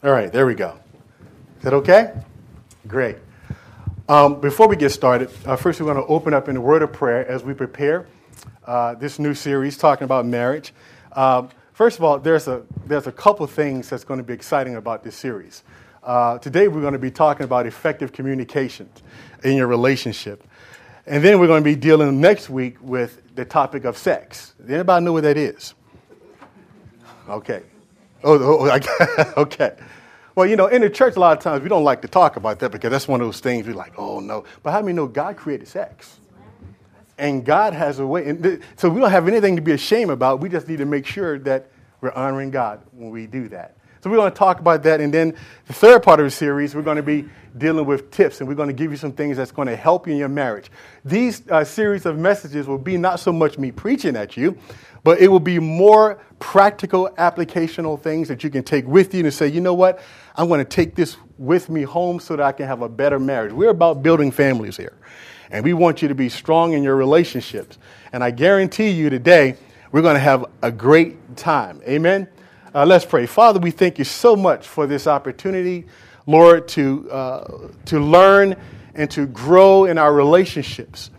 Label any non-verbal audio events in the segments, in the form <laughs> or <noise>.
All right, there we go. Is that okay? Great. Um, before we get started, uh, first we're going to open up in a word of prayer as we prepare uh, this new series talking about marriage. Um, first of all, there's a, there's a couple things that's going to be exciting about this series. Uh, today we're going to be talking about effective communications in your relationship. And then we're going to be dealing next week with the topic of sex. Anybody know what that is? Okay. Oh, oh <laughs> okay. Well, you know, in the church, a lot of times we don't like to talk about that because that's one of those things we're like, oh no. But how many know God created sex? And God has a way. so we don't have anything to be ashamed about. We just need to make sure that we're honoring God when we do that. So we're going to talk about that. And then the third part of the series, we're going to be dealing with tips and we're going to give you some things that's going to help you in your marriage. These uh, series of messages will be not so much me preaching at you, but it will be more practical, applicational things that you can take with you and say, you know what? I'm going to take this with me home so that I can have a better marriage. We're about building families here. And we want you to be strong in your relationships. And I guarantee you today, we're going to have a great time. Amen? Uh, let's pray. Father, we thank you so much for this opportunity, Lord, to, uh, to learn and to grow in our relationships.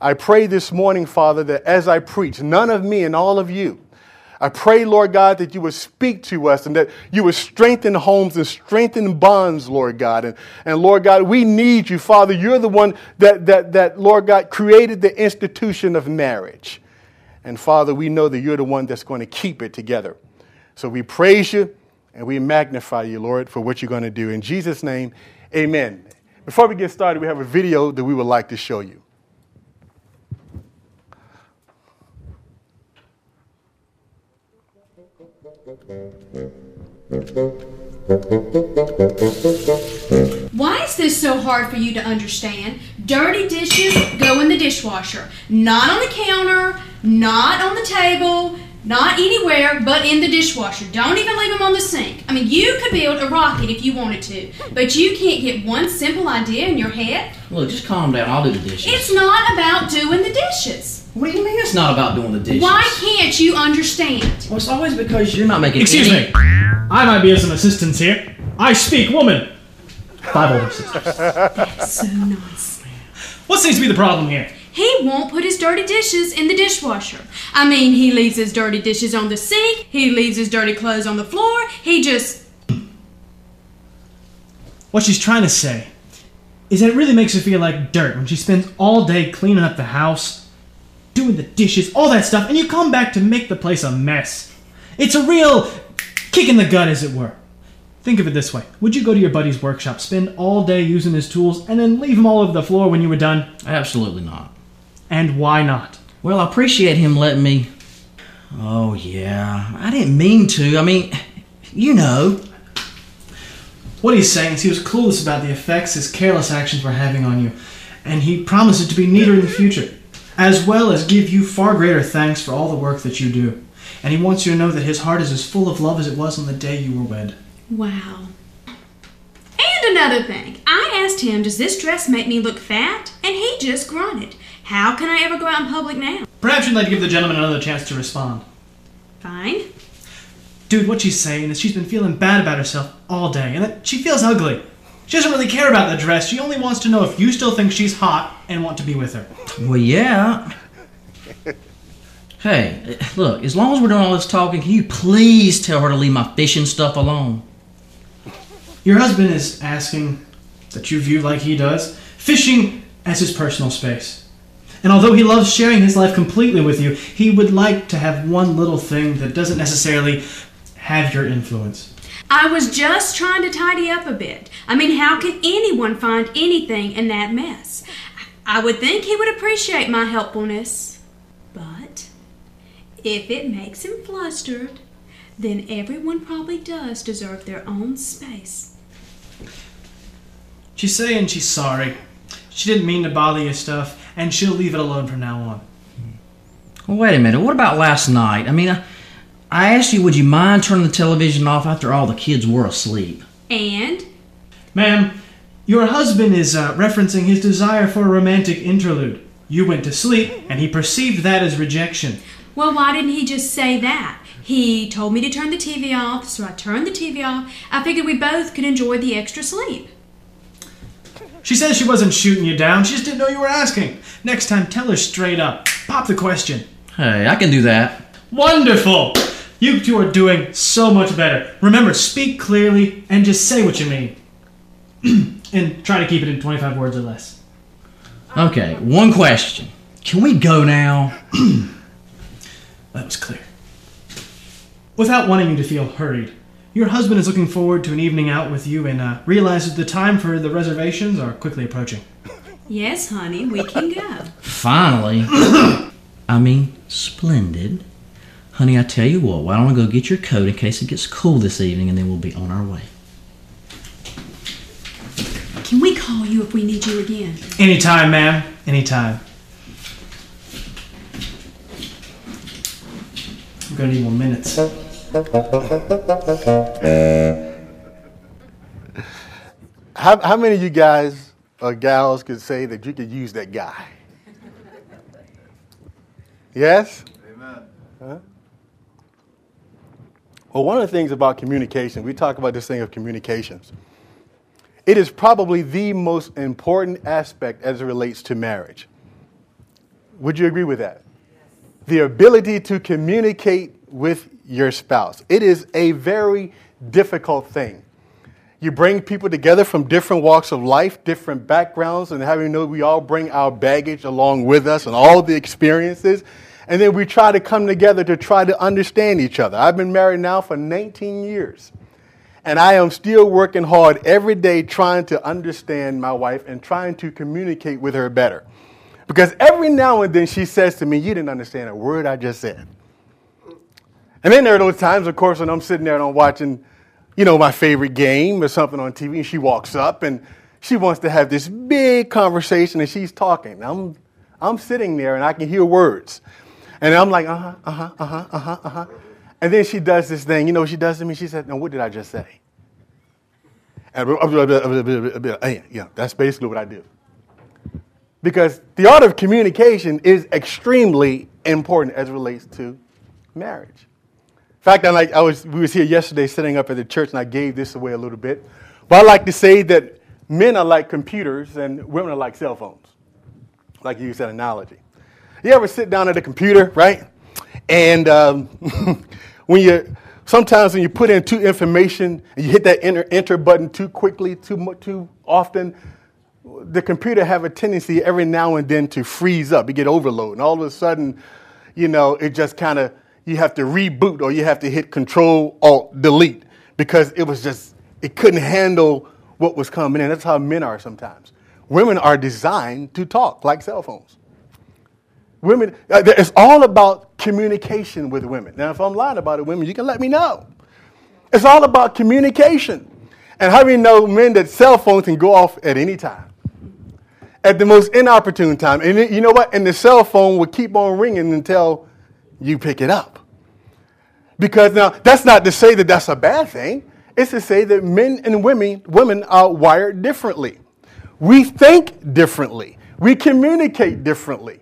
I pray this morning, Father, that as I preach, none of me and all of you, I pray, Lord God, that you would speak to us and that you would strengthen homes and strengthen bonds, Lord God. And, and Lord God, we need you, Father. You're the one that, that, that, Lord God, created the institution of marriage. And Father, we know that you're the one that's going to keep it together. So we praise you and we magnify you, Lord, for what you're going to do. In Jesus' name, amen. Before we get started, we have a video that we would like to show you. Why is this so hard for you to understand? Dirty dishes go in the dishwasher, not on the counter, not on the table, not anywhere but in the dishwasher. Don't even leave them on the sink. I mean, you could build a rocket if you wanted to, but you can't get one simple idea in your head. Look, just calm down. I'll do the dishes. It's not about doing the dishes. What do you mean it's not about doing the dishes? Why can't you understand? Well, it's always because you're not making Excuse any... me. I might be of some assistance here. I speak woman. Five older sisters. That's so nice. What seems to be the problem here? He won't put his dirty dishes in the dishwasher. I mean, he leaves his dirty dishes on the sink, he leaves his dirty clothes on the floor, he just. What she's trying to say is that it really makes her feel like dirt when she spends all day cleaning up the house, doing the dishes, all that stuff, and you come back to make the place a mess. It's a real kick in the gut, as it were. Think of it this way Would you go to your buddy's workshop, spend all day using his tools, and then leave them all over the floor when you were done? Absolutely not. And why not? Well, I appreciate him letting me. Oh, yeah. I didn't mean to. I mean, you know. What he's saying is he was clueless about the effects his careless actions were having on you, and he promises to be neater in the future, as well as give you far greater thanks for all the work that you do. And he wants you to know that his heart is as full of love as it was on the day you were wed. Wow. And another thing, I asked him, Does this dress make me look fat? And he just grunted. How can I ever go out in public now? Perhaps you'd like to give the gentleman another chance to respond. Fine. Dude, what she's saying is she's been feeling bad about herself all day, and that she feels ugly. She doesn't really care about the dress. She only wants to know if you still think she's hot and want to be with her. Well, yeah. Hey, look, as long as we're doing all this talking, can you please tell her to leave my fishing stuff alone? Your husband is asking that you view, like he does, fishing as his personal space. And although he loves sharing his life completely with you, he would like to have one little thing that doesn't necessarily have your influence. I was just trying to tidy up a bit. I mean, how can anyone find anything in that mess? I would think he would appreciate my helpfulness. But if it makes him flustered, then everyone probably does deserve their own space. She's saying she's sorry. She didn't mean to bother your stuff, and she'll leave it alone from now on. Well, wait a minute. What about last night? I mean, I, I asked you, would you mind turning the television off after all the kids were asleep? And Ma'am, your husband is uh, referencing his desire for a romantic interlude. You went to sleep, and he perceived that as rejection. well, why didn't he just say that? He told me to turn the TV off, so I turned the TV off. I figured we both could enjoy the extra sleep. She says she wasn't shooting you down, she just didn't know you were asking. Next time, tell her straight up. Pop the question. Hey, I can do that. Wonderful! You two are doing so much better. Remember, speak clearly and just say what you mean. <clears throat> and try to keep it in 25 words or less. Okay, one question. Can we go now? <clears throat> That was clear. Without wanting you to feel hurried, your husband is looking forward to an evening out with you and uh, realizes the time for the reservations are quickly approaching. Yes, honey, we can go. Finally. <clears throat> I mean, splendid. Honey, I tell you what, why don't I go get your coat in case it gets cool this evening and then we'll be on our way. Can we call you if we need you again? Anytime, ma'am. Anytime. I'm gonna need more minutes. How, how many of you guys or gals could say that you could use that guy? Yes? Amen. Well, one of the things about communication, we talk about this thing of communications. It is probably the most important aspect as it relates to marriage. Would you agree with that? The ability to communicate with your spouse. It is a very difficult thing. You bring people together from different walks of life, different backgrounds, and having know we all bring our baggage along with us and all the experiences. And then we try to come together to try to understand each other. I've been married now for 19 years. And I am still working hard every day trying to understand my wife and trying to communicate with her better. Because every now and then she says to me, You didn't understand a word I just said. And then there are those times, of course, when I'm sitting there and I'm watching, you know, my favorite game or something on TV, and she walks up and she wants to have this big conversation and she's talking. I'm, I'm sitting there and I can hear words. And I'm like, uh huh, uh huh, uh huh, uh huh, uh huh. And then she does this thing. You know what she does to me? She said, No, what did I just say? And yeah, that's basically what I do. Because the art of communication is extremely important as it relates to marriage. In fact, I like I was we was here yesterday sitting up at the church and I gave this away a little bit. But I like to say that men are like computers and women are like cell phones. Like you use that analogy. You ever sit down at a computer, right? And um, <laughs> when you sometimes when you put in too information and you hit that enter, enter button too quickly, too too often, the computer have a tendency every now and then to freeze up. You get overload, and all of a sudden, you know, it just kind of you have to reboot or you have to hit Control Alt Delete because it was just it couldn't handle what was coming in. That's how men are sometimes. Women are designed to talk like cell phones. Women, uh, it's all about communication with women. Now, if I'm lying about it, women, you can let me know. It's all about communication. And how do you know men that cell phones can go off at any time? At the most inopportune time. And you know what? And the cell phone will keep on ringing until you pick it up. Because now, that's not to say that that's a bad thing. It's to say that men and women, women are wired differently. We think differently. We communicate differently.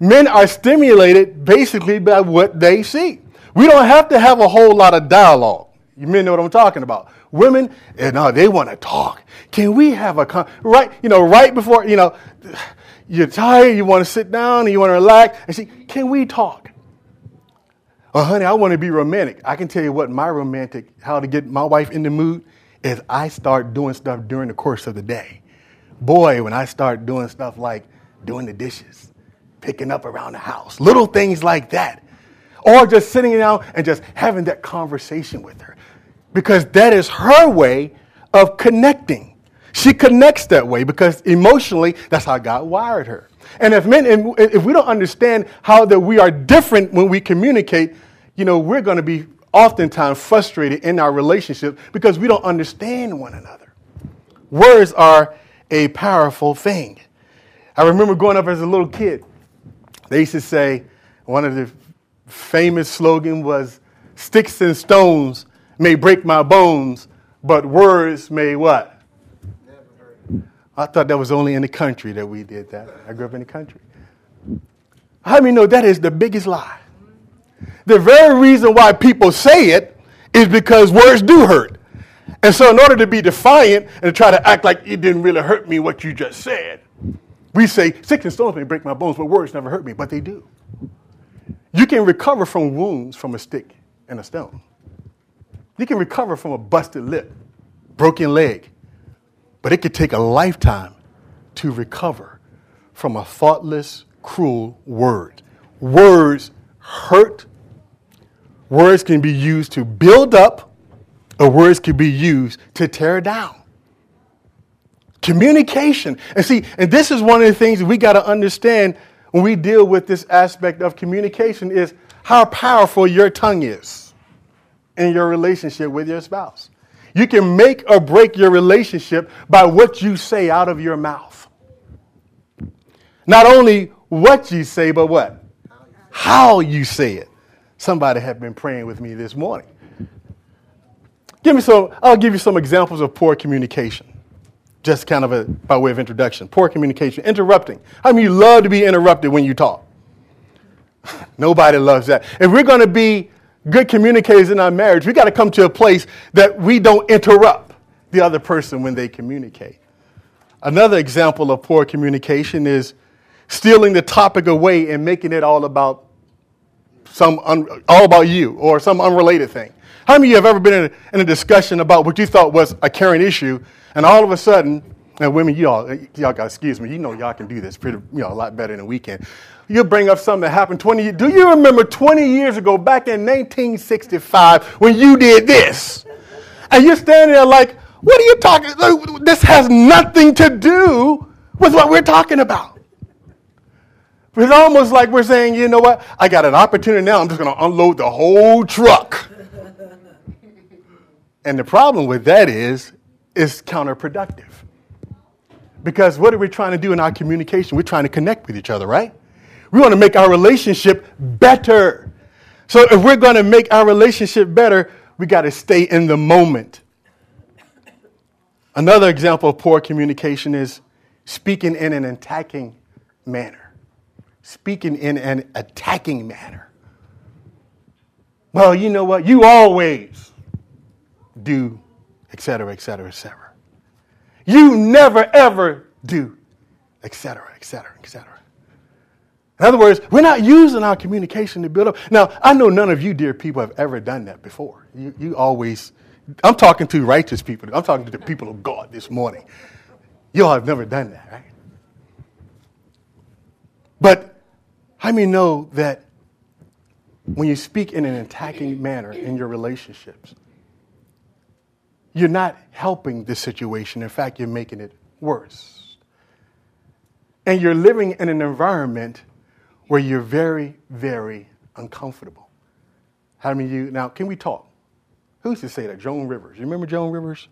Men are stimulated basically by what they see. We don't have to have a whole lot of dialogue. You men know what I'm talking about. Women, eh, no, they want to talk. Can we have a con- right? You know, right before you know, you're tired, you want to sit down, and you want to relax, and see, can we talk? Oh, honey, I want to be romantic. I can tell you what my romantic, how to get my wife in the mood, is I start doing stuff during the course of the day. Boy, when I start doing stuff like doing the dishes, picking up around the house, little things like that. Or just sitting down and just having that conversation with her. Because that is her way of connecting. She connects that way because emotionally, that's how God wired her. And if men, if we don't understand how that we are different when we communicate, you know, we're going to be oftentimes frustrated in our relationship because we don't understand one another. Words are a powerful thing. I remember growing up as a little kid, they used to say, one of the famous slogan was, sticks and stones may break my bones, but words may what? I thought that was only in the country that we did that. I grew up in the country. How many know that is the biggest lie? The very reason why people say it is because words do hurt. And so, in order to be defiant and to try to act like it didn't really hurt me what you just said, we say, Sticks and stones may break my bones, but words never hurt me, but they do. You can recover from wounds from a stick and a stone. You can recover from a busted lip, broken leg, but it could take a lifetime to recover from a thoughtless, cruel word. Words hurt. Words can be used to build up, or words can be used to tear down. Communication. And see, and this is one of the things we got to understand when we deal with this aspect of communication is how powerful your tongue is in your relationship with your spouse. You can make or break your relationship by what you say out of your mouth. Not only what you say, but what? How you say it. Somebody had been praying with me this morning. Give me some, I'll give you some examples of poor communication. Just kind of a, by way of introduction. Poor communication, interrupting. I mean, you love to be interrupted when you talk? <laughs> Nobody loves that. If we're going to be good communicators in our marriage, we got to come to a place that we don't interrupt the other person when they communicate. Another example of poor communication is stealing the topic away and making it all about some un, all about you or some unrelated thing. How many of you have ever been in a, in a discussion about what you thought was a current issue, and all of a sudden, and women, y'all, y'all got excuse me, you know y'all can do this pretty, you know, a lot better than we can. You bring up something that happened 20 years. Do you remember 20 years ago, back in 1965, when you did this? And you're standing there like, what are you talking? This has nothing to do with what we're talking about. It's almost like we're saying, you know what? I got an opportunity now. I'm just going to unload the whole truck. And the problem with that is, it's counterproductive. Because what are we trying to do in our communication? We're trying to connect with each other, right? We want to make our relationship better. So if we're going to make our relationship better, we got to stay in the moment. Another example of poor communication is speaking in an attacking manner. Speaking in an attacking manner. Well, you know what? You always do, etc., etc., etc. You never, ever do, etc., etc., etc. In other words, we're not using our communication to build up. Now, I know none of you, dear people, have ever done that before. You, you always, I'm talking to righteous people. I'm talking to the people of God this morning. You all have never done that, right? But how many know that when you speak in an attacking manner in your relationships, you're not helping the situation. In fact, you're making it worse. And you're living in an environment where you're very, very uncomfortable. How many of you, now, can we talk? Who used to say that? Joan Rivers. You remember Joan Rivers?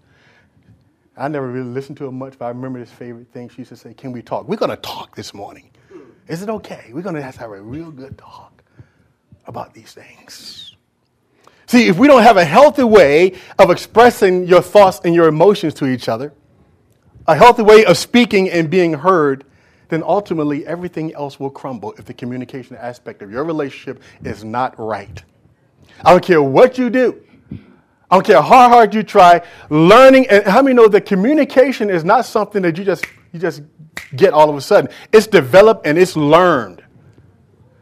I never really listened to her much, but I remember this favorite thing. She used to say, Can we talk? We're going to talk this morning. Is it okay? We're going to have to have a real good talk about these things. See, if we don't have a healthy way of expressing your thoughts and your emotions to each other, a healthy way of speaking and being heard, then ultimately everything else will crumble if the communication aspect of your relationship is not right. I don't care what you do. I don't care how hard you try. Learning and how many know that communication is not something that you just you just get all of a sudden. It's developed and it's learned.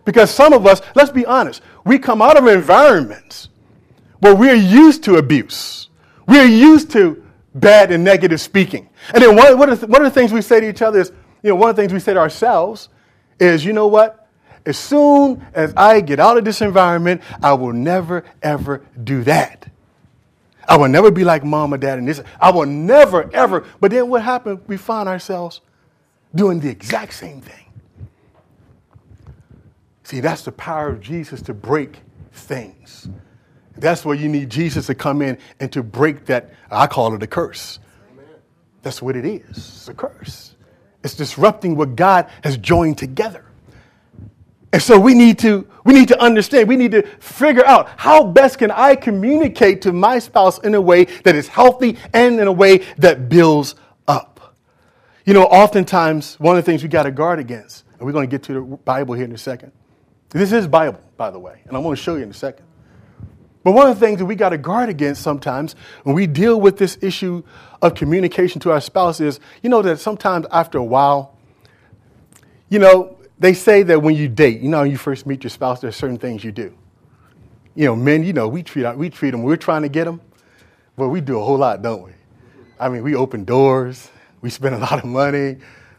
Because some of us, let's be honest, we come out of environments where we're used to abuse. We're used to bad and negative speaking. And then one, one, of the, things we say to each other is, you know, one of the things we say to ourselves is, you know what? As soon as I get out of this environment, I will never, ever do that. I will never be like mom or dad in this. I will never, ever. But then what happened? We find ourselves doing the exact same thing. See, that's the power of Jesus to break things. That's where you need Jesus to come in and to break that, I call it a curse. That's what it is. It's a curse. It's disrupting what God has joined together. And so we need to we need to understand, we need to figure out how best can I communicate to my spouse in a way that is healthy and in a way that builds up. You know, oftentimes one of the things we got to guard against, and we're going to get to the Bible here in a second. This is Bible. by the way, and I'm going to show you in a second. But one of the things that we got to guard against sometimes when we deal with this issue of communication to our spouse is, you know, that sometimes after a while, you know, they say that when you date, you know, when you first meet your spouse, there's certain things you do. You know, men, you know, we treat, we treat them, we're trying to get them, but we do a whole lot, don't we? I mean, we open doors, we spend a lot of money.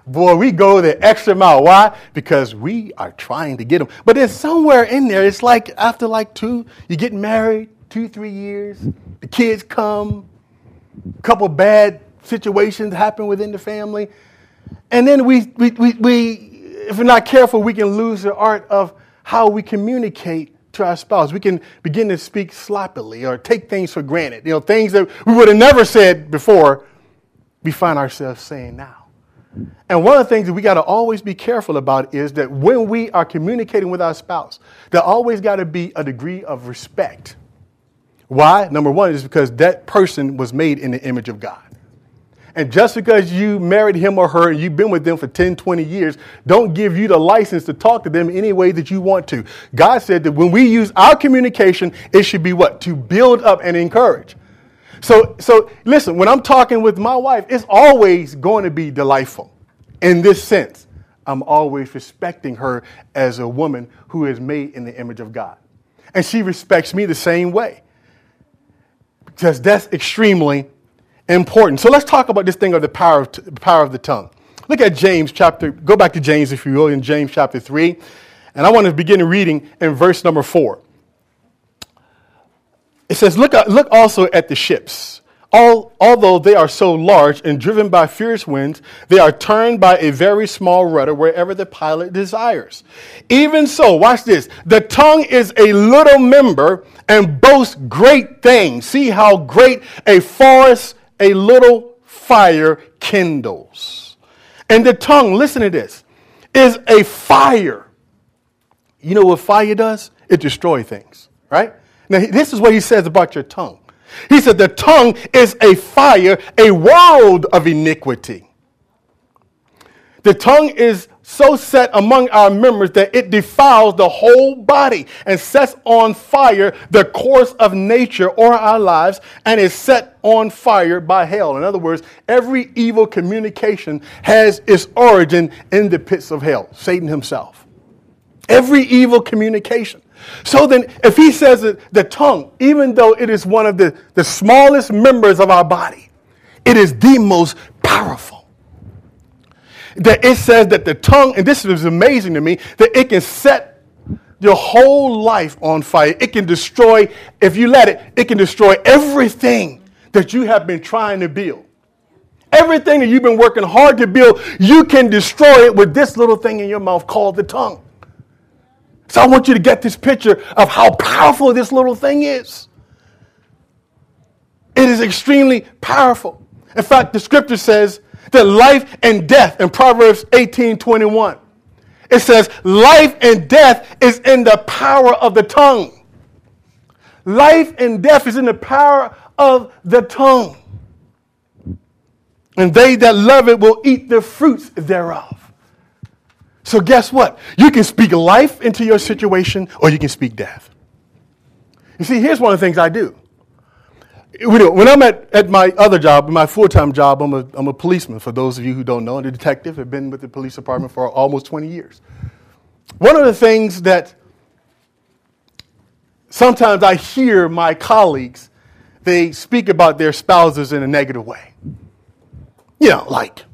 Boy, we go the extra mile. Why? Because we are trying to get them. But then somewhere in there, it's like after like two, you get married, two, three years, the kids come, a couple bad situations happen within the family. And then we, we, we, we, if we're not careful, we can lose the art of how we communicate to our spouse. We can begin to speak sloppily or take things for granted. You know, things that we would have never said before, we find ourselves saying now. And one of the things that we got to always be careful about is that when we are communicating with our spouse, there always got to be a degree of respect. Why? Number one is because that person was made in the image of God. And just because you married him or her and you've been with them for 10, 20 years, don't give you the license to talk to them any way that you want to. God said that when we use our communication, it should be what? To build up and encourage. So, so listen, when I'm talking with my wife, it's always going to be delightful in this sense. I'm always respecting her as a woman who is made in the image of God. And she respects me the same way. Because that's extremely important. So let's talk about this thing of the power of, t- power of the tongue. Look at James chapter, go back to James if you will, in James chapter 3. And I want to begin reading in verse number 4. It says, Look, uh, look also at the ships. All, although they are so large and driven by fierce winds, they are turned by a very small rudder wherever the pilot desires. Even so, watch this the tongue is a little member and boasts great things. See how great a forest a little fire kindles. And the tongue, listen to this, is a fire. You know what fire does? It destroys things, right? Now, this is what he says about your tongue. He said, The tongue is a fire, a world of iniquity. The tongue is so set among our members that it defiles the whole body and sets on fire the course of nature or our lives and is set on fire by hell. In other words, every evil communication has its origin in the pits of hell, Satan himself. Every evil communication. So then, if he says that the tongue, even though it is one of the, the smallest members of our body, it is the most powerful. That it says that the tongue, and this is amazing to me, that it can set your whole life on fire. It can destroy, if you let it, it can destroy everything that you have been trying to build. Everything that you've been working hard to build, you can destroy it with this little thing in your mouth called the tongue. So I want you to get this picture of how powerful this little thing is. It is extremely powerful. In fact, the scripture says that life and death in Proverbs 18 21. It says, life and death is in the power of the tongue. Life and death is in the power of the tongue. And they that love it will eat the fruits thereof. So, guess what? You can speak life into your situation or you can speak death. You see, here's one of the things I do. When I'm at, at my other job, my full time job, I'm a, I'm a policeman, for those of you who don't know, I'm a detective. I've been with the police department for almost 20 years. One of the things that sometimes I hear my colleagues, they speak about their spouses in a negative way. You know, like,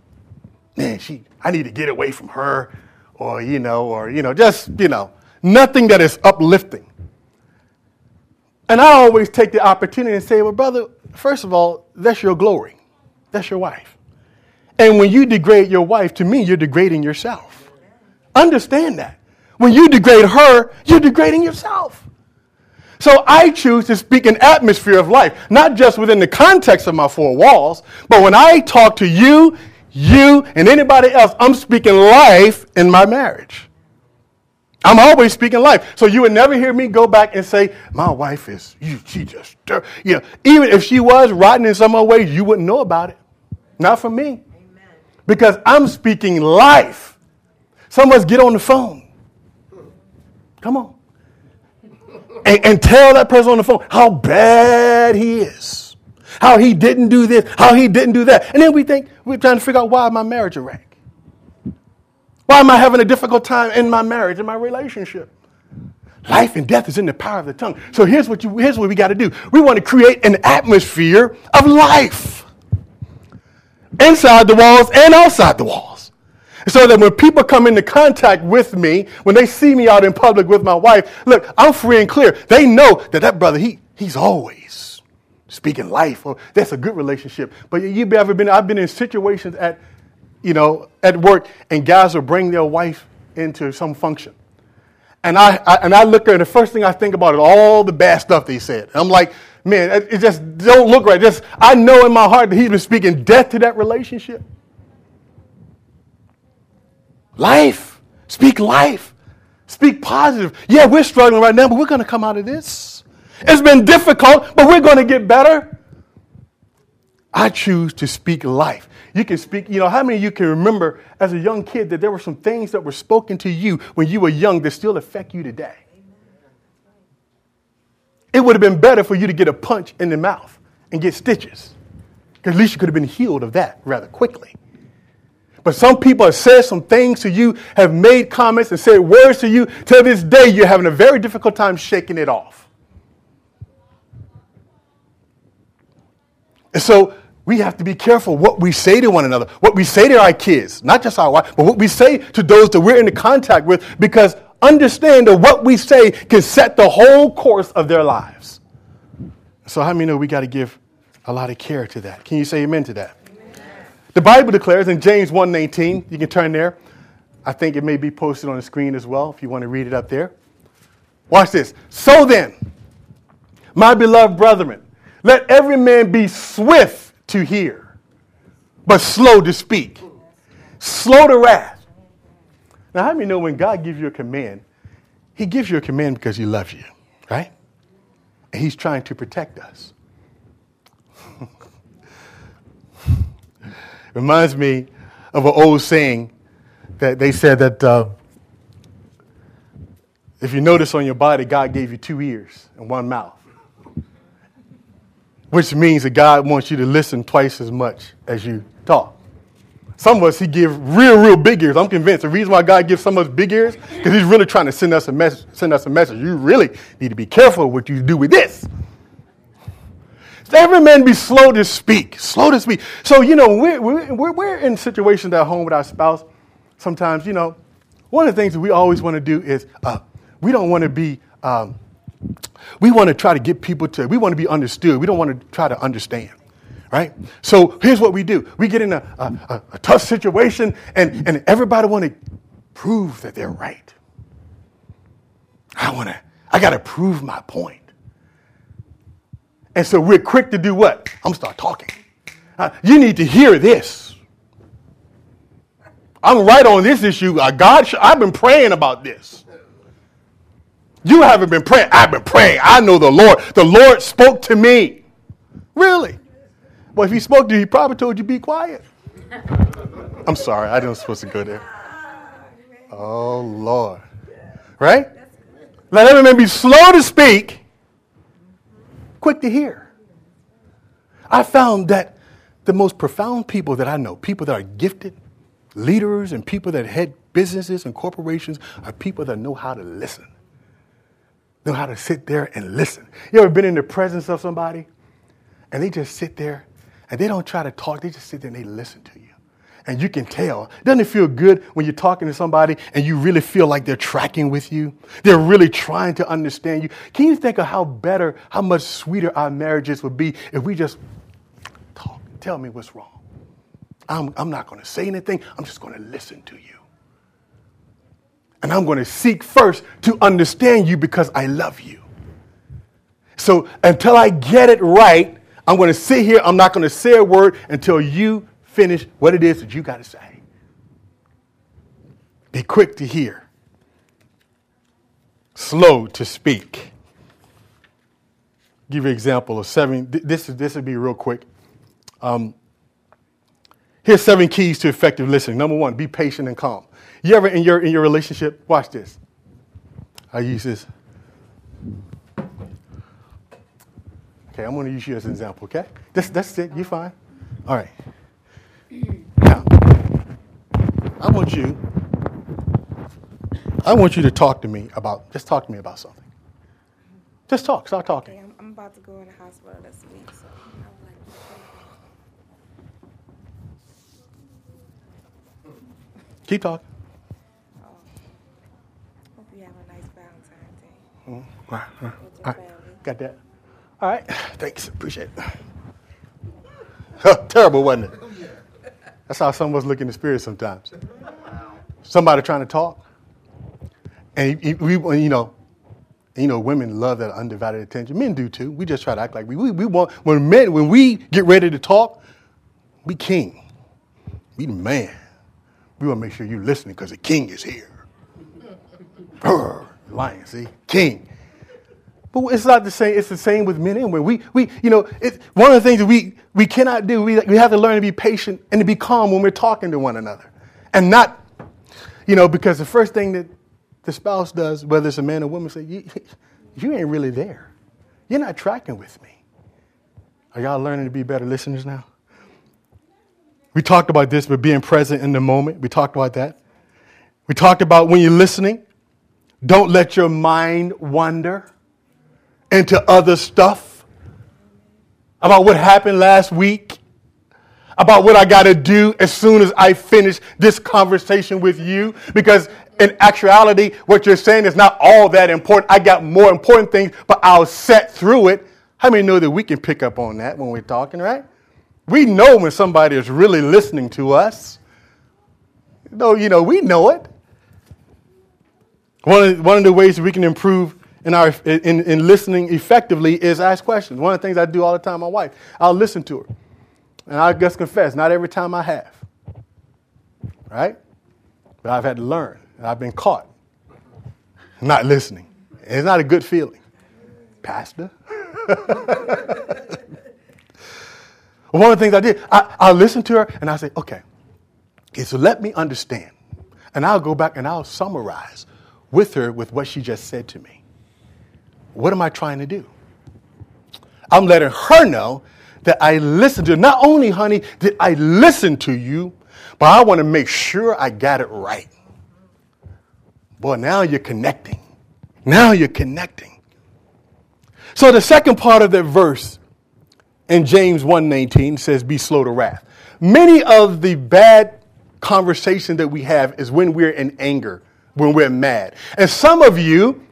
man, she, I need to get away from her or, you know, or, you know, just, you know, nothing that is uplifting. And I always take the opportunity and say, well, brother, first of all, that's your glory. That's your wife. And when you degrade your wife, to me, you're degrading yourself. Understand that. When you degrade her, you're degrading yourself. So I choose to speak an atmosphere of life, not just within the context of my four walls, but when I talk to you you, and anybody else, I'm speaking life in my marriage. I'm always speaking life. So you would never hear me go back and say, my wife is, you, she just, you know, even if she was rotten in some other way, you wouldn't know about it. Not for me. Amen. Because I'm speaking life. Some of us get on the phone. Come on. and, and tell that person on the phone how bad he is, how he didn't do this, how he didn't do that. And then we think, we're trying to figure out why my marriage a wreck. Why am I having a difficult time in my marriage, in my relationship? Life and death is in the power of the tongue. So here's what, you, here's what we got to do. We want to create an atmosphere of life inside the walls and outside the walls. So that when people come into contact with me, when they see me out in public with my wife, look, I'm free and clear. They know that that brother, he, he's always speaking life. Or that's a good relationship. But you've ever been, I've been in situations at, you know, at work and guys will bring their wife into some function. And I, I, and I look at and the first thing I think about is all the bad stuff they said. I'm like, man, it just don't look right. Just I know in my heart that he's been speaking death to that relationship. Life. Speak life. Speak positive. Yeah, we're struggling right now, but we're going to come out of this. It's been difficult, but we're going to get better. I choose to speak life. You can speak, you know, how many of you can remember as a young kid that there were some things that were spoken to you when you were young that still affect you today? It would have been better for you to get a punch in the mouth and get stitches. Because at least you could have been healed of that rather quickly. But some people have said some things to you, have made comments and said words to you. To this day, you're having a very difficult time shaking it off. And so we have to be careful what we say to one another, what we say to our kids, not just our wife, but what we say to those that we're in contact with, because understand that what we say can set the whole course of their lives. So, how many know we got to give a lot of care to that? Can you say amen to that? Amen. The Bible declares in James 1:19, you can turn there. I think it may be posted on the screen as well if you want to read it up there. Watch this. So then, my beloved brethren, let every man be swift to hear, but slow to speak, slow to wrath. Now, how many know when God gives you a command, He gives you a command because He loves you, right? And He's trying to protect us. <laughs> Reminds me of an old saying that they said that uh, if you notice on your body, God gave you two ears and one mouth which means that God wants you to listen twice as much as you talk. Some of us, He give real, real big ears. I'm convinced the reason why God gives some of us big ears because He's really trying to send us a message. Send us a message. You really need to be careful what you do with this. Every man be slow to speak, slow to speak. So you know we're, we're, we're in situations at home with our spouse. Sometimes you know one of the things that we always want to do is uh, we don't want to be um, we want to try to get people to, we want to be understood. We don't want to try to understand. Right? So here's what we do. We get in a, a, a tough situation and, and everybody want to prove that they're right. I want to, I got to prove my point. And so we're quick to do what? I'm start talking. Uh, you need to hear this. I'm right on this issue. Uh, God, I've been praying about this. You haven't been praying. I've been praying. I know the Lord. The Lord spoke to me. Really? Well, if he spoke to you, he probably told you be quiet. <laughs> I'm sorry. I didn't supposed to go there. Oh, Lord. Right? Let every man be slow to speak, quick to hear. I found that the most profound people that I know, people that are gifted, leaders, and people that head businesses and corporations, are people that know how to listen know how to sit there and listen. You ever been in the presence of somebody and they just sit there and they don't try to talk, they just sit there and they listen to you. And you can tell. Doesn't it feel good when you're talking to somebody and you really feel like they're tracking with you? They're really trying to understand you. Can you think of how better, how much sweeter our marriages would be if we just talk, tell me what's wrong? I'm, I'm not going to say anything, I'm just going to listen to you. And I'm going to seek first to understand you because I love you. So until I get it right, I'm going to sit here. I'm not going to say a word until you finish what it is that you got to say. Be quick to hear, slow to speak. Give you an example of seven. This, this would be real quick. Um, here's seven keys to effective listening. Number one, be patient and calm. You ever in your in your relationship, watch this. I use this. Okay, I'm going to use you as an example, okay? That's, that's it. You're fine. All right. Now, I want you, I want you to talk to me about, just talk to me about something. Just talk. Start talking. Okay, I'm, I'm about to go in the hospital this week, so I would like. Keep talking. All right. Got that? All right. Thanks. Appreciate it. Terrible, wasn't it? That's how some of us look in the spirit sometimes. Somebody trying to talk, and we, you know, you know, women love that undivided attention. Men do too. We just try to act like we, we, we want when men when we get ready to talk, we king, we the man. We want to make sure you're listening because the king is here. Lion, see, king. But it's not the same. It's the same with men and women. We, we, you know, it's one of the things that we, we cannot do. We, we have to learn to be patient and to be calm when we're talking to one another, and not, you know, because the first thing that the spouse does, whether it's a man or woman, say, you, you ain't really there. You're not tracking with me. Are y'all learning to be better listeners now? We talked about this, but being present in the moment. We talked about that. We talked about when you're listening, don't let your mind wander into other stuff about what happened last week, about what I got to do as soon as I finish this conversation with you. Because in actuality, what you're saying is not all that important. I got more important things, but I'll set through it. How many know that we can pick up on that when we're talking, right? We know when somebody is really listening to us. No, you know, we know it. One of, one of the ways we can improve in, our, in, in listening effectively is ask questions. One of the things I do all the time, my wife, I'll listen to her. And I just confess, not every time I have. Right? But I've had to learn. I've been caught not listening. It's not a good feeling. Pastor? <laughs> One of the things I did, I, I'll listen to her and I say, okay, okay, so let me understand. And I'll go back and I'll summarize with her with what she just said to me. What am I trying to do? I'm letting her know that I listened to her. Not only, honey, did I listen to you, but I want to make sure I got it right. Boy, now you're connecting. Now you're connecting. So the second part of that verse in James 1:19 says be slow to wrath. Many of the bad conversation that we have is when we're in anger, when we're mad. And some of you,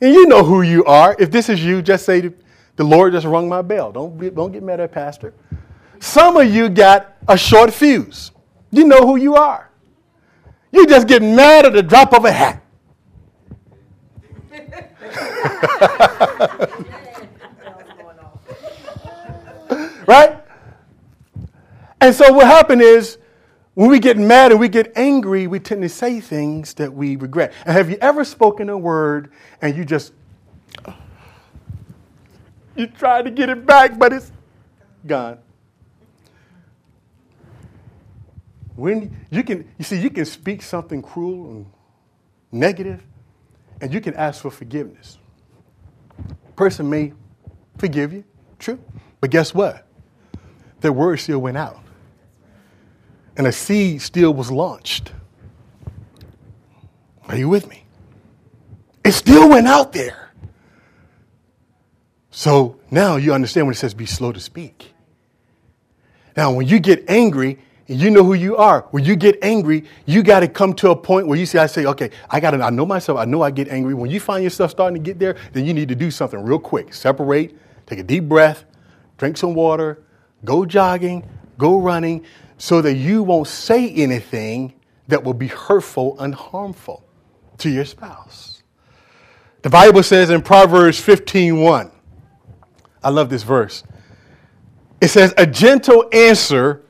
and you know who you are, if this is you, just say the Lord just rung my bell. Don't, be, don't get mad at pastor. Some of you got a short fuse. You know who you are. You just get mad at the drop of a hat. <laughs> right? And so what happened is when we get mad and we get angry, we tend to say things that we regret. And have you ever spoken a word and you just you try to get it back, but it's gone? When you can you see you can speak something cruel and negative and you can ask for forgiveness. Person may forgive you, true. But guess what? Their word still went out. And a seed still was launched. Are you with me? It still went out there. So now you understand when it says be slow to speak. Now, when you get angry, and you know who you are. When you get angry, you got to come to a point where you say, I say, okay, I got to, I know myself, I know I get angry. When you find yourself starting to get there, then you need to do something real quick. Separate, take a deep breath, drink some water, go jogging, go running, so that you won't say anything that will be hurtful and harmful to your spouse. The Bible says in Proverbs 15:1, I love this verse. It says, A gentle answer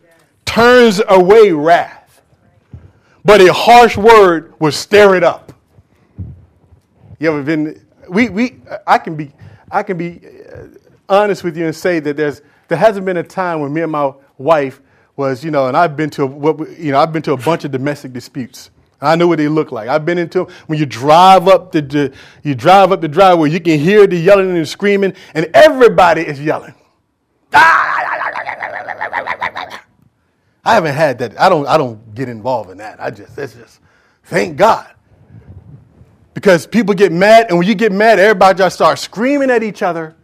turns away wrath, but a harsh word will stir it up. You ever been? We, we, I can be, I can be uh, honest with you and say that there's, there hasn't been a time when me and my wife was, you know, and I've been to, what, you know, I've been to a bunch of domestic disputes. I know what they look like. I've been into them. when you drive up the, the you drive up the driveway, you can hear the yelling and the screaming, and everybody is yelling. I haven't had that. I don't. I don't get involved in that. I just. That's just. Thank God. Because people get mad, and when you get mad, everybody just starts screaming at each other.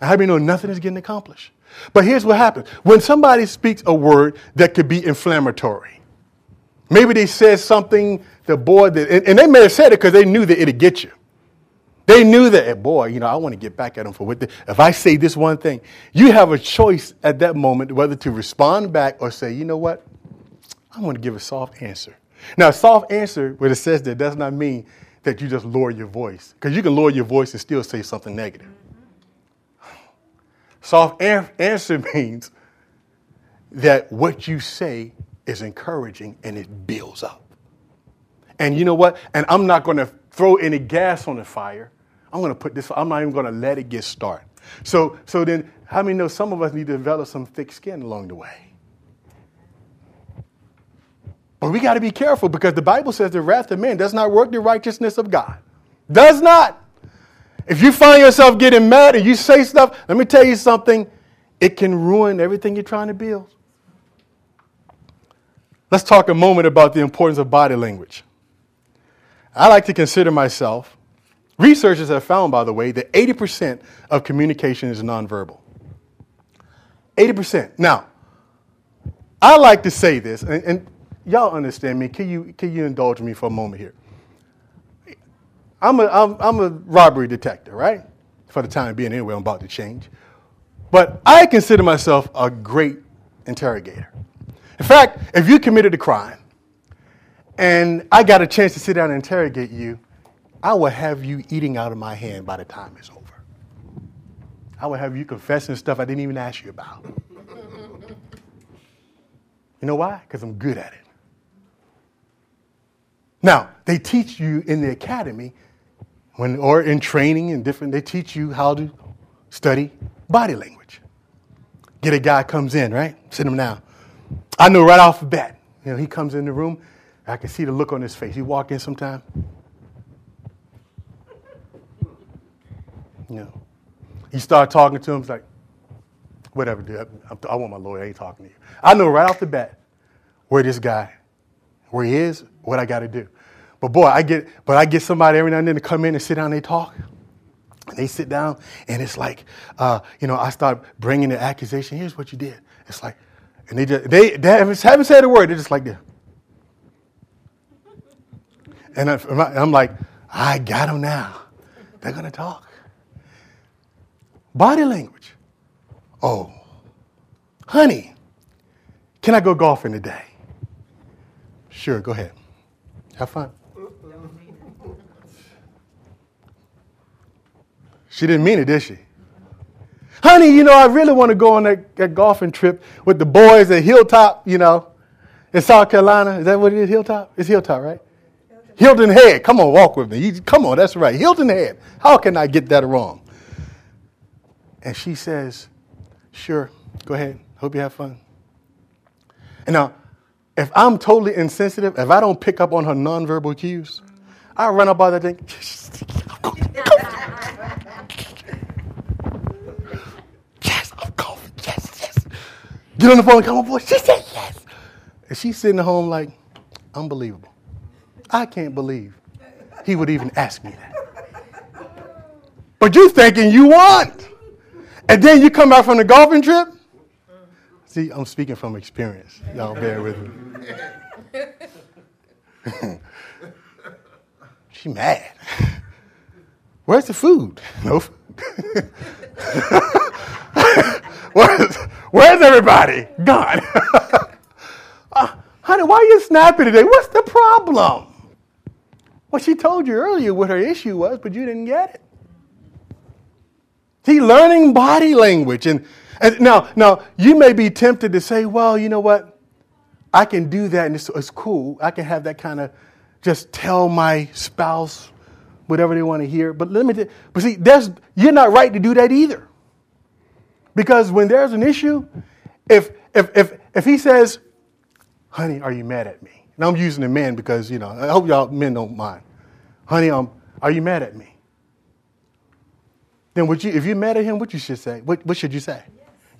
And how do you know nothing is getting accomplished? But here's what happens when somebody speaks a word that could be inflammatory. Maybe they said something, the boy, that, and, and they may have said it because they knew that it'd get you. They knew that, boy, you know, I want to get back at him for what. The, if I say this one thing, you have a choice at that moment whether to respond back or say, you know what, I'm going to give a soft answer. Now, a soft answer, when it says that, does not mean that you just lower your voice, because you can lower your voice and still say something negative. Soft answer <laughs> means that what you say is encouraging and it builds up. And you know what? And I'm not going to throw any gas on the fire. I'm going to put this, I'm not even going to let it get started. So, so then, how many know some of us need to develop some thick skin along the way? But we got to be careful because the Bible says the wrath of man does not work the righteousness of God. Does not. If you find yourself getting mad and you say stuff, let me tell you something, it can ruin everything you're trying to build. Let's talk a moment about the importance of body language. I like to consider myself, researchers have found, by the way, that 80% of communication is nonverbal. 80%. Now, I like to say this, and, and y'all understand me. Can you, can you indulge me for a moment here? I'm a, I'm, I'm a robbery detective, right? For the time being, anyway, I'm about to change. But I consider myself a great interrogator. In fact, if you committed a crime and I got a chance to sit down and interrogate you, I will have you eating out of my hand by the time it's over. I will have you confessing stuff I didn't even ask you about. You know why? Because I'm good at it. Now, they teach you in the academy when, or in training and different, they teach you how to study body language. Get a guy comes in, right? Sit him down. I know right off the bat. You know, he comes in the room. I can see the look on his face. He walk in sometime. You know, you start talking to him. It's like, whatever, dude. I, I want my lawyer. I ain't talking to you. I know right off the bat where this guy, where he is, what I got to do. But boy, I get, but I get somebody every now and then to come in and sit down and they talk. And they sit down and it's like, uh, you know, I start bringing the accusation. Here's what you did. It's like, and they just, they, they haven't, haven't said a word. They're just like this. And I'm like, I got them now. They're going to talk. Body language. Oh, honey, can I go golfing today? Sure, go ahead. Have fun. She didn't mean it, did she? Honey, you know, I really want to go on that, that golfing trip with the boys at Hilltop, you know, in South Carolina. Is that what it is, Hilltop? It's Hilltop, right? Hilton Head. Come on, walk with me. You, come on, that's right. Hilton Head. How can I get that wrong? And she says, Sure, go ahead. Hope you have fun. And now, if I'm totally insensitive, if I don't pick up on her nonverbal cues, I run up by that thing. <laughs> yes, I'm golfing. Yes, yes. Get on the phone. Come on, boy. She said yes. And she's sitting at home like, unbelievable. I can't believe he would even ask me that. But you thinking you want. And then you come back from the golfing trip. See, I'm speaking from experience. Y'all bear with me. <laughs> she mad. Where's the food? No food. <laughs> where's everybody? Gone. <laughs> uh, honey, why are you snapping today? What's the problem? Well, she told you earlier what her issue was, but you didn't get it. See, learning body language. And, and now, now, you may be tempted to say, well, you know what? I can do that and it's, it's cool. I can have that kind of just tell my spouse whatever they want to hear. But let me but see, that's, you're not right to do that either. Because when there's an issue, if, if, if, if he says, honey, are you mad at me? And I'm using the men because, you know, I hope y'all men don't mind. Honey, um, are you mad at me? Then would you, if you're mad at him, what you should say? What, what should you say?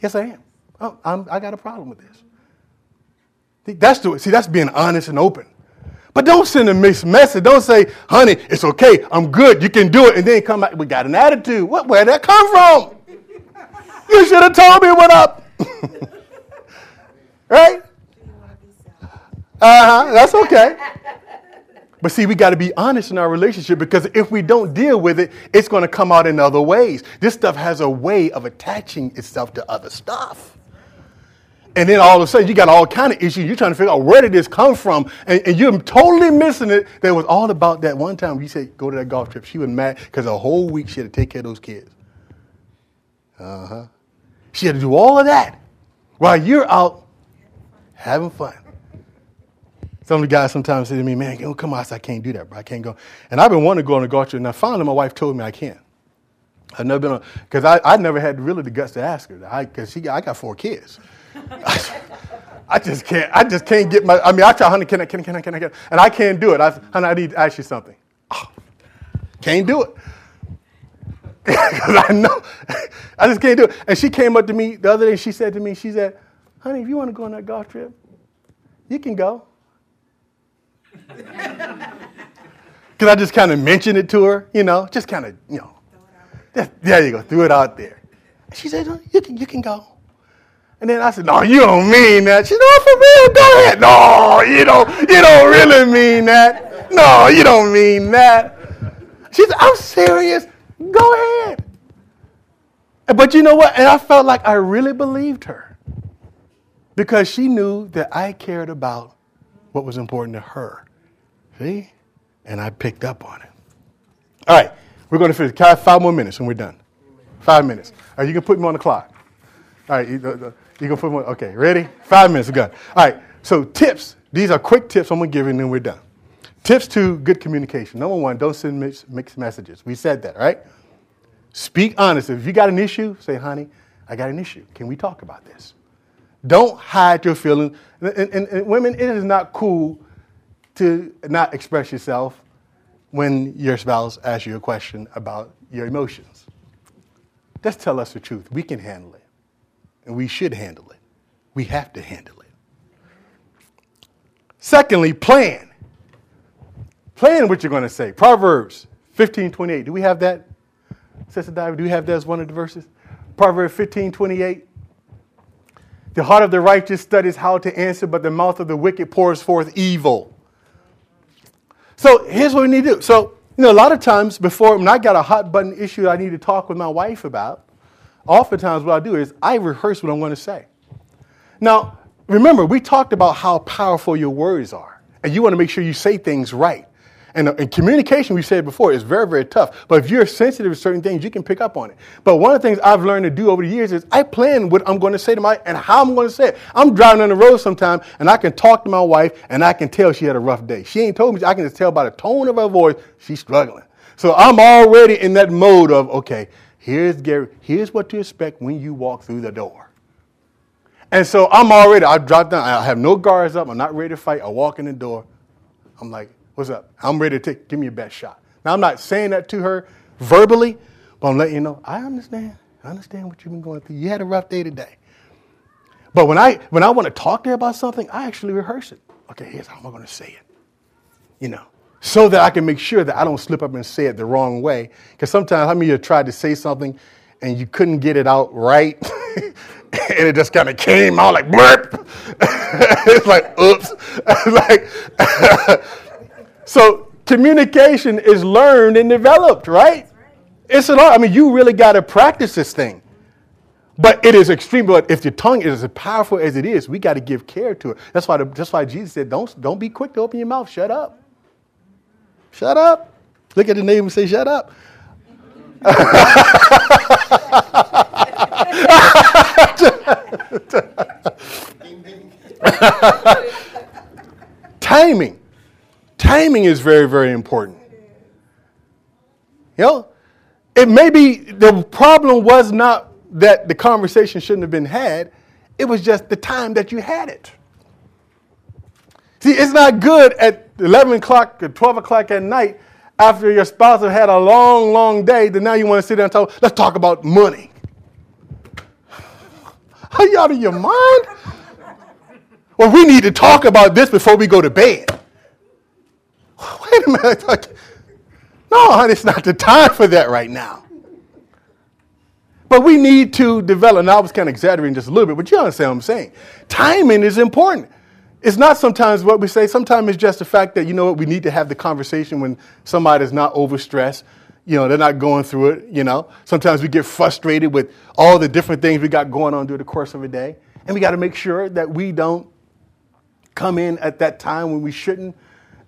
Yes, I am. Oh, I'm, I got a problem with this. That's the, see, that's being honest and open. But don't send a mixed message. Don't say, honey, it's okay. I'm good. You can do it. And then come back. We got an attitude. What, where'd that come from? You should have told me what up. <laughs> right? Uh huh. That's okay. But see, we got to be honest in our relationship because if we don't deal with it, it's going to come out in other ways. This stuff has a way of attaching itself to other stuff. And then all of a sudden, you got all kind of issues. You're trying to figure out where did this come from, and, and you're totally missing it. That was all about that one time you said go to that golf trip. She was mad because a whole week she had to take care of those kids. Uh huh. She had to do all of that while you're out having fun. Some of the guys sometimes say to me, man, oh, come on, I, said, I can't do that, bro. I can't go. And I've been wanting to go on a golf trip, and now finally my wife told me I can't. I've never been on, because I, I never had really the guts to ask her, because she I got four kids. <laughs> I just can't, I just can't get my, I mean, I try, honey, can I, can I, can I, can I, can I? And I can't do it. I, honey, I need to ask you something. Oh, can't do it. Because I know, I just can't do it. And she came up to me the other day, she said to me, she said, honey, if you want to go on that golf trip, you can go. <laughs> Because I just kind of mentioned it to her, you know, just kind of, you know, just, there you go, threw it out there. And She said, oh, you, can, you can go. And then I said, no, you don't mean that. She said, no, for real, go ahead. No, you don't, you don't really mean that. No, you don't mean that. She said, I'm serious. Go ahead. But you know what? And I felt like I really believed her because she knew that I cared about what was important to her. See? And I picked up on it. All right, we're going to finish. Five more minutes and we're done. Five minutes. All right, you can put me on the clock. All right, you, uh, you can put me on. Okay, ready? Five minutes, we're good. All right, so tips. These are quick tips I'm going to give you and then we're done. Tips to good communication. Number one, don't send mixed, messages. We said that, right? Speak honest. If you got an issue, say, honey, I got an issue. Can we talk about this? Don't hide your feelings. And, and, and, women, it is not cool to not express yourself when your spouse asks you a question about your emotions. Just tell us the truth. We can handle it. And we should handle it. We have to handle it. Secondly, plan. Plan what you're going to say. Proverbs 15 28. Do we have that? Sister Diver, do we have that as one of the verses? Proverbs 15 28. The heart of the righteous studies how to answer, but the mouth of the wicked pours forth evil. So here's what we need to do. So, you know, a lot of times before, when I got a hot button issue I need to talk with my wife about, oftentimes what I do is I rehearse what I'm going to say. Now, remember, we talked about how powerful your words are, and you want to make sure you say things right. And, uh, and, communication, we said before, is very, very tough. But if you're sensitive to certain things, you can pick up on it. But one of the things I've learned to do over the years is I plan what I'm going to say to my, and how I'm going to say it. I'm driving on the road sometime, and I can talk to my wife, and I can tell she had a rough day. She ain't told me, I can just tell by the tone of her voice, she's struggling. So I'm already in that mode of, okay, here's Gary, here's what to expect when you walk through the door. And so I'm already, I drop down, I have no guards up, I'm not ready to fight. I walk in the door. I'm like, What's up? I'm ready to take, give me your best shot. Now, I'm not saying that to her verbally, but I'm letting you know, I understand. I understand what you've been going through. You had a rough day today. But when I, when I want to talk to her about something, I actually rehearse it. Okay, here's how I'm going to say it. You know, so that I can make sure that I don't slip up and say it the wrong way. Because sometimes, how many of you tried to say something and you couldn't get it out right? <laughs> and it just kind of came out like blurp. <laughs> it's like, oops. <laughs> like, so communication is learned and developed, right? It's an art. I mean, you really got to practice this thing. But it is extreme. But if your tongue is as powerful as it is, we got to give care to it. That's why, the, that's why Jesus said, don't, don't be quick to open your mouth. Shut up. Shut up. Look at the neighbor and say, shut up. Timing. Is very, very important. You know, it may be the problem was not that the conversation shouldn't have been had, it was just the time that you had it. See, it's not good at 11 o'clock or 12 o'clock at night after your spouse has had a long, long day that now you want to sit down and talk, let's talk about money. <sighs> Are you out of your mind? Well, we need to talk about this before we go to bed. <laughs> Wait a minute. <laughs> No, honey, it's not the time for that right now. But we need to develop, Now, I was kind of exaggerating just a little bit, but you understand what I'm saying. Timing is important. It's not sometimes what we say, sometimes it's just the fact that, you know what, we need to have the conversation when somebody's not overstressed. You know, they're not going through it, you know. Sometimes we get frustrated with all the different things we got going on during the course of a day. And we got to make sure that we don't come in at that time when we shouldn't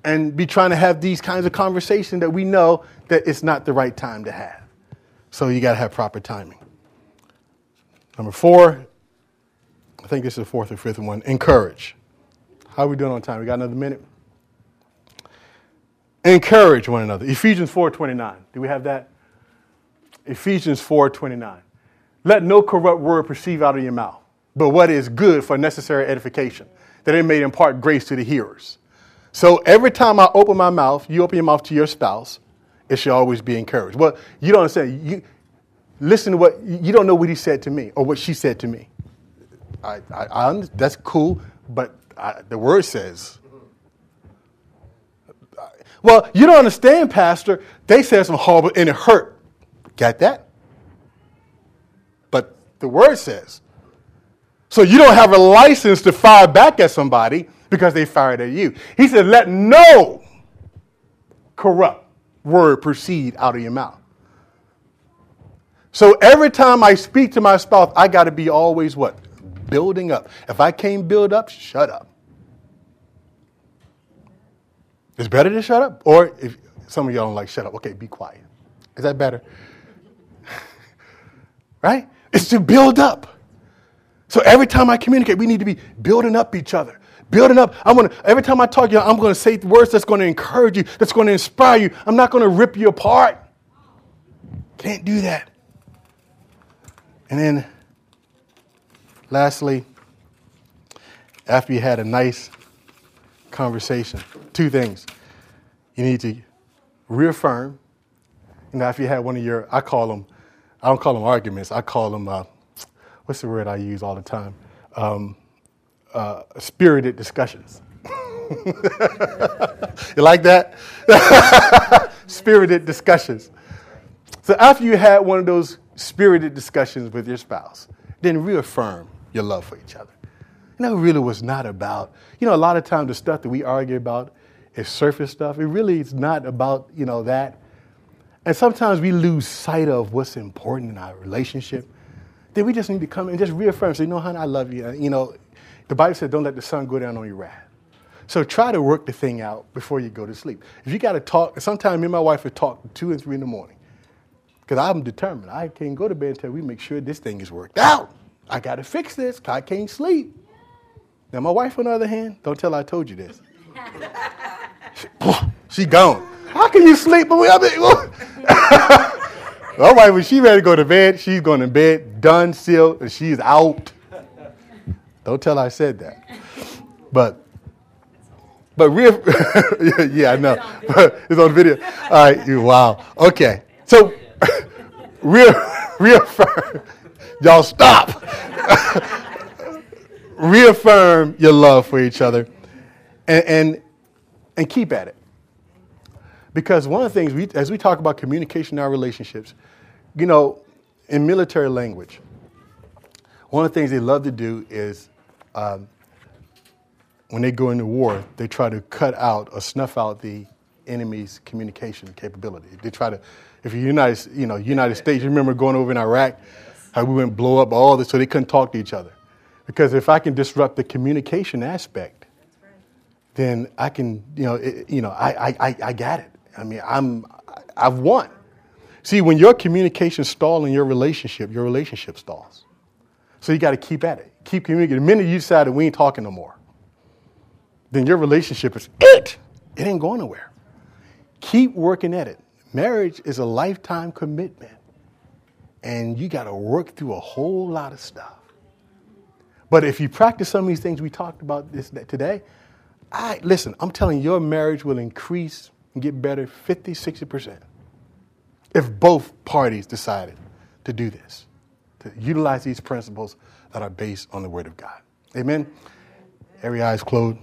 and be trying to have these kinds of conversations that we know that it's not the right time to have. So you got to have proper timing. Number four, I think this is the fourth or fifth one, encourage. How are we doing on time? We got another minute? Encourage one another. Ephesians 4:29. Do we have that? Ephesians 4:29. Let no corrupt word proceed out of your mouth, but what is good for necessary edification, that it may impart grace to the hearers. So every time I open my mouth, you open your mouth to your spouse, it should always be encouraged. Well, you don't understand. You listen to what you don't know what he said to me or what she said to me. I, I, I that's cool, but I, the word says. Well, you don't understand, Pastor. They said some horrible and it hurt. Got that? But the word says. So you don't have a license to fire back at somebody because they fired at you. He said, let no corrupt word proceed out of your mouth. So every time I speak to my spouse, I got to be always what? Building up. If I can't build up, shut up. It's better to shut up. Or if some of y'all don't like shut up, okay, be quiet. Is that better? <laughs> right? It's to build up. So every time I communicate, we need to be building up each other. Building up. I'm gonna every time I talk to you, I'm gonna say words that's gonna encourage you, that's gonna inspire you. I'm not gonna rip you apart. Can't do that. And then lastly, after you had a nice conversation, two things. You need to reaffirm. You know, if you had one of your, I call them, I don't call them arguments, I call them, uh, what's the word I use all the time? Um, uh, spirited discussions. <laughs> you like that? <laughs> spirited discussions. So after you had one of those spirited discussions with your spouse, then reaffirm your love for each other. Know, it really was not about, you know, a lot of times the stuff that we argue about is surface stuff. It really is not about, you know, that. And sometimes we lose sight of what's important in our relationship. Then we just need to come and just reaffirm, say, you know, honey, I love you. You know, the Bible said, don't let the sun go down on your wrath. So try to work the thing out before you go to sleep. If you got to talk, sometimes me and my wife would talk two and three in the morning. Because I'm determined. I can't go to bed until we make sure this thing is worked out. I got to fix this. I can't sleep. Now, my wife, on the other hand, don't tell I told you this. she, she gone. How can you sleep? But we, I mean, all right, when she ready to go to bed, she's going to bed, done, sealed, and she's out. Don't tell I said that. But, but real, <laughs> yeah, I know. <laughs> it's on video. All right, you wow. Okay, so <laughs> real, reaffirm. Y'all stop. reaffirm your love for each other and, and, and keep at it. Because one of the things, we, as we talk about communication in our relationships, you know, in military language, one of the things they love to do is um, when they go into war, they try to cut out or snuff out the enemy's communication capability. They try to, if you United, you know, United States, you remember going over in Iraq, how we went blow up all this, so they couldn't talk to each other. Because if I can disrupt the communication aspect, then I can, you know, it, you know, I, I, I got it. I mean, I'm, I've won. See, when your communication stalls in your relationship, your relationship stalls. So you got to keep at it. Keep communicating. The minute you decide that we ain't talking no more, then your relationship is it. It ain't going nowhere. Keep working at it. Marriage is a lifetime commitment. And you got to work through a whole lot of stuff. But if you practice some of these things we talked about this, today, I, listen, I'm telling you, your marriage will increase and get better 50, 60% if both parties decided to do this, to utilize these principles that are based on the Word of God. Amen? Every eye is closed.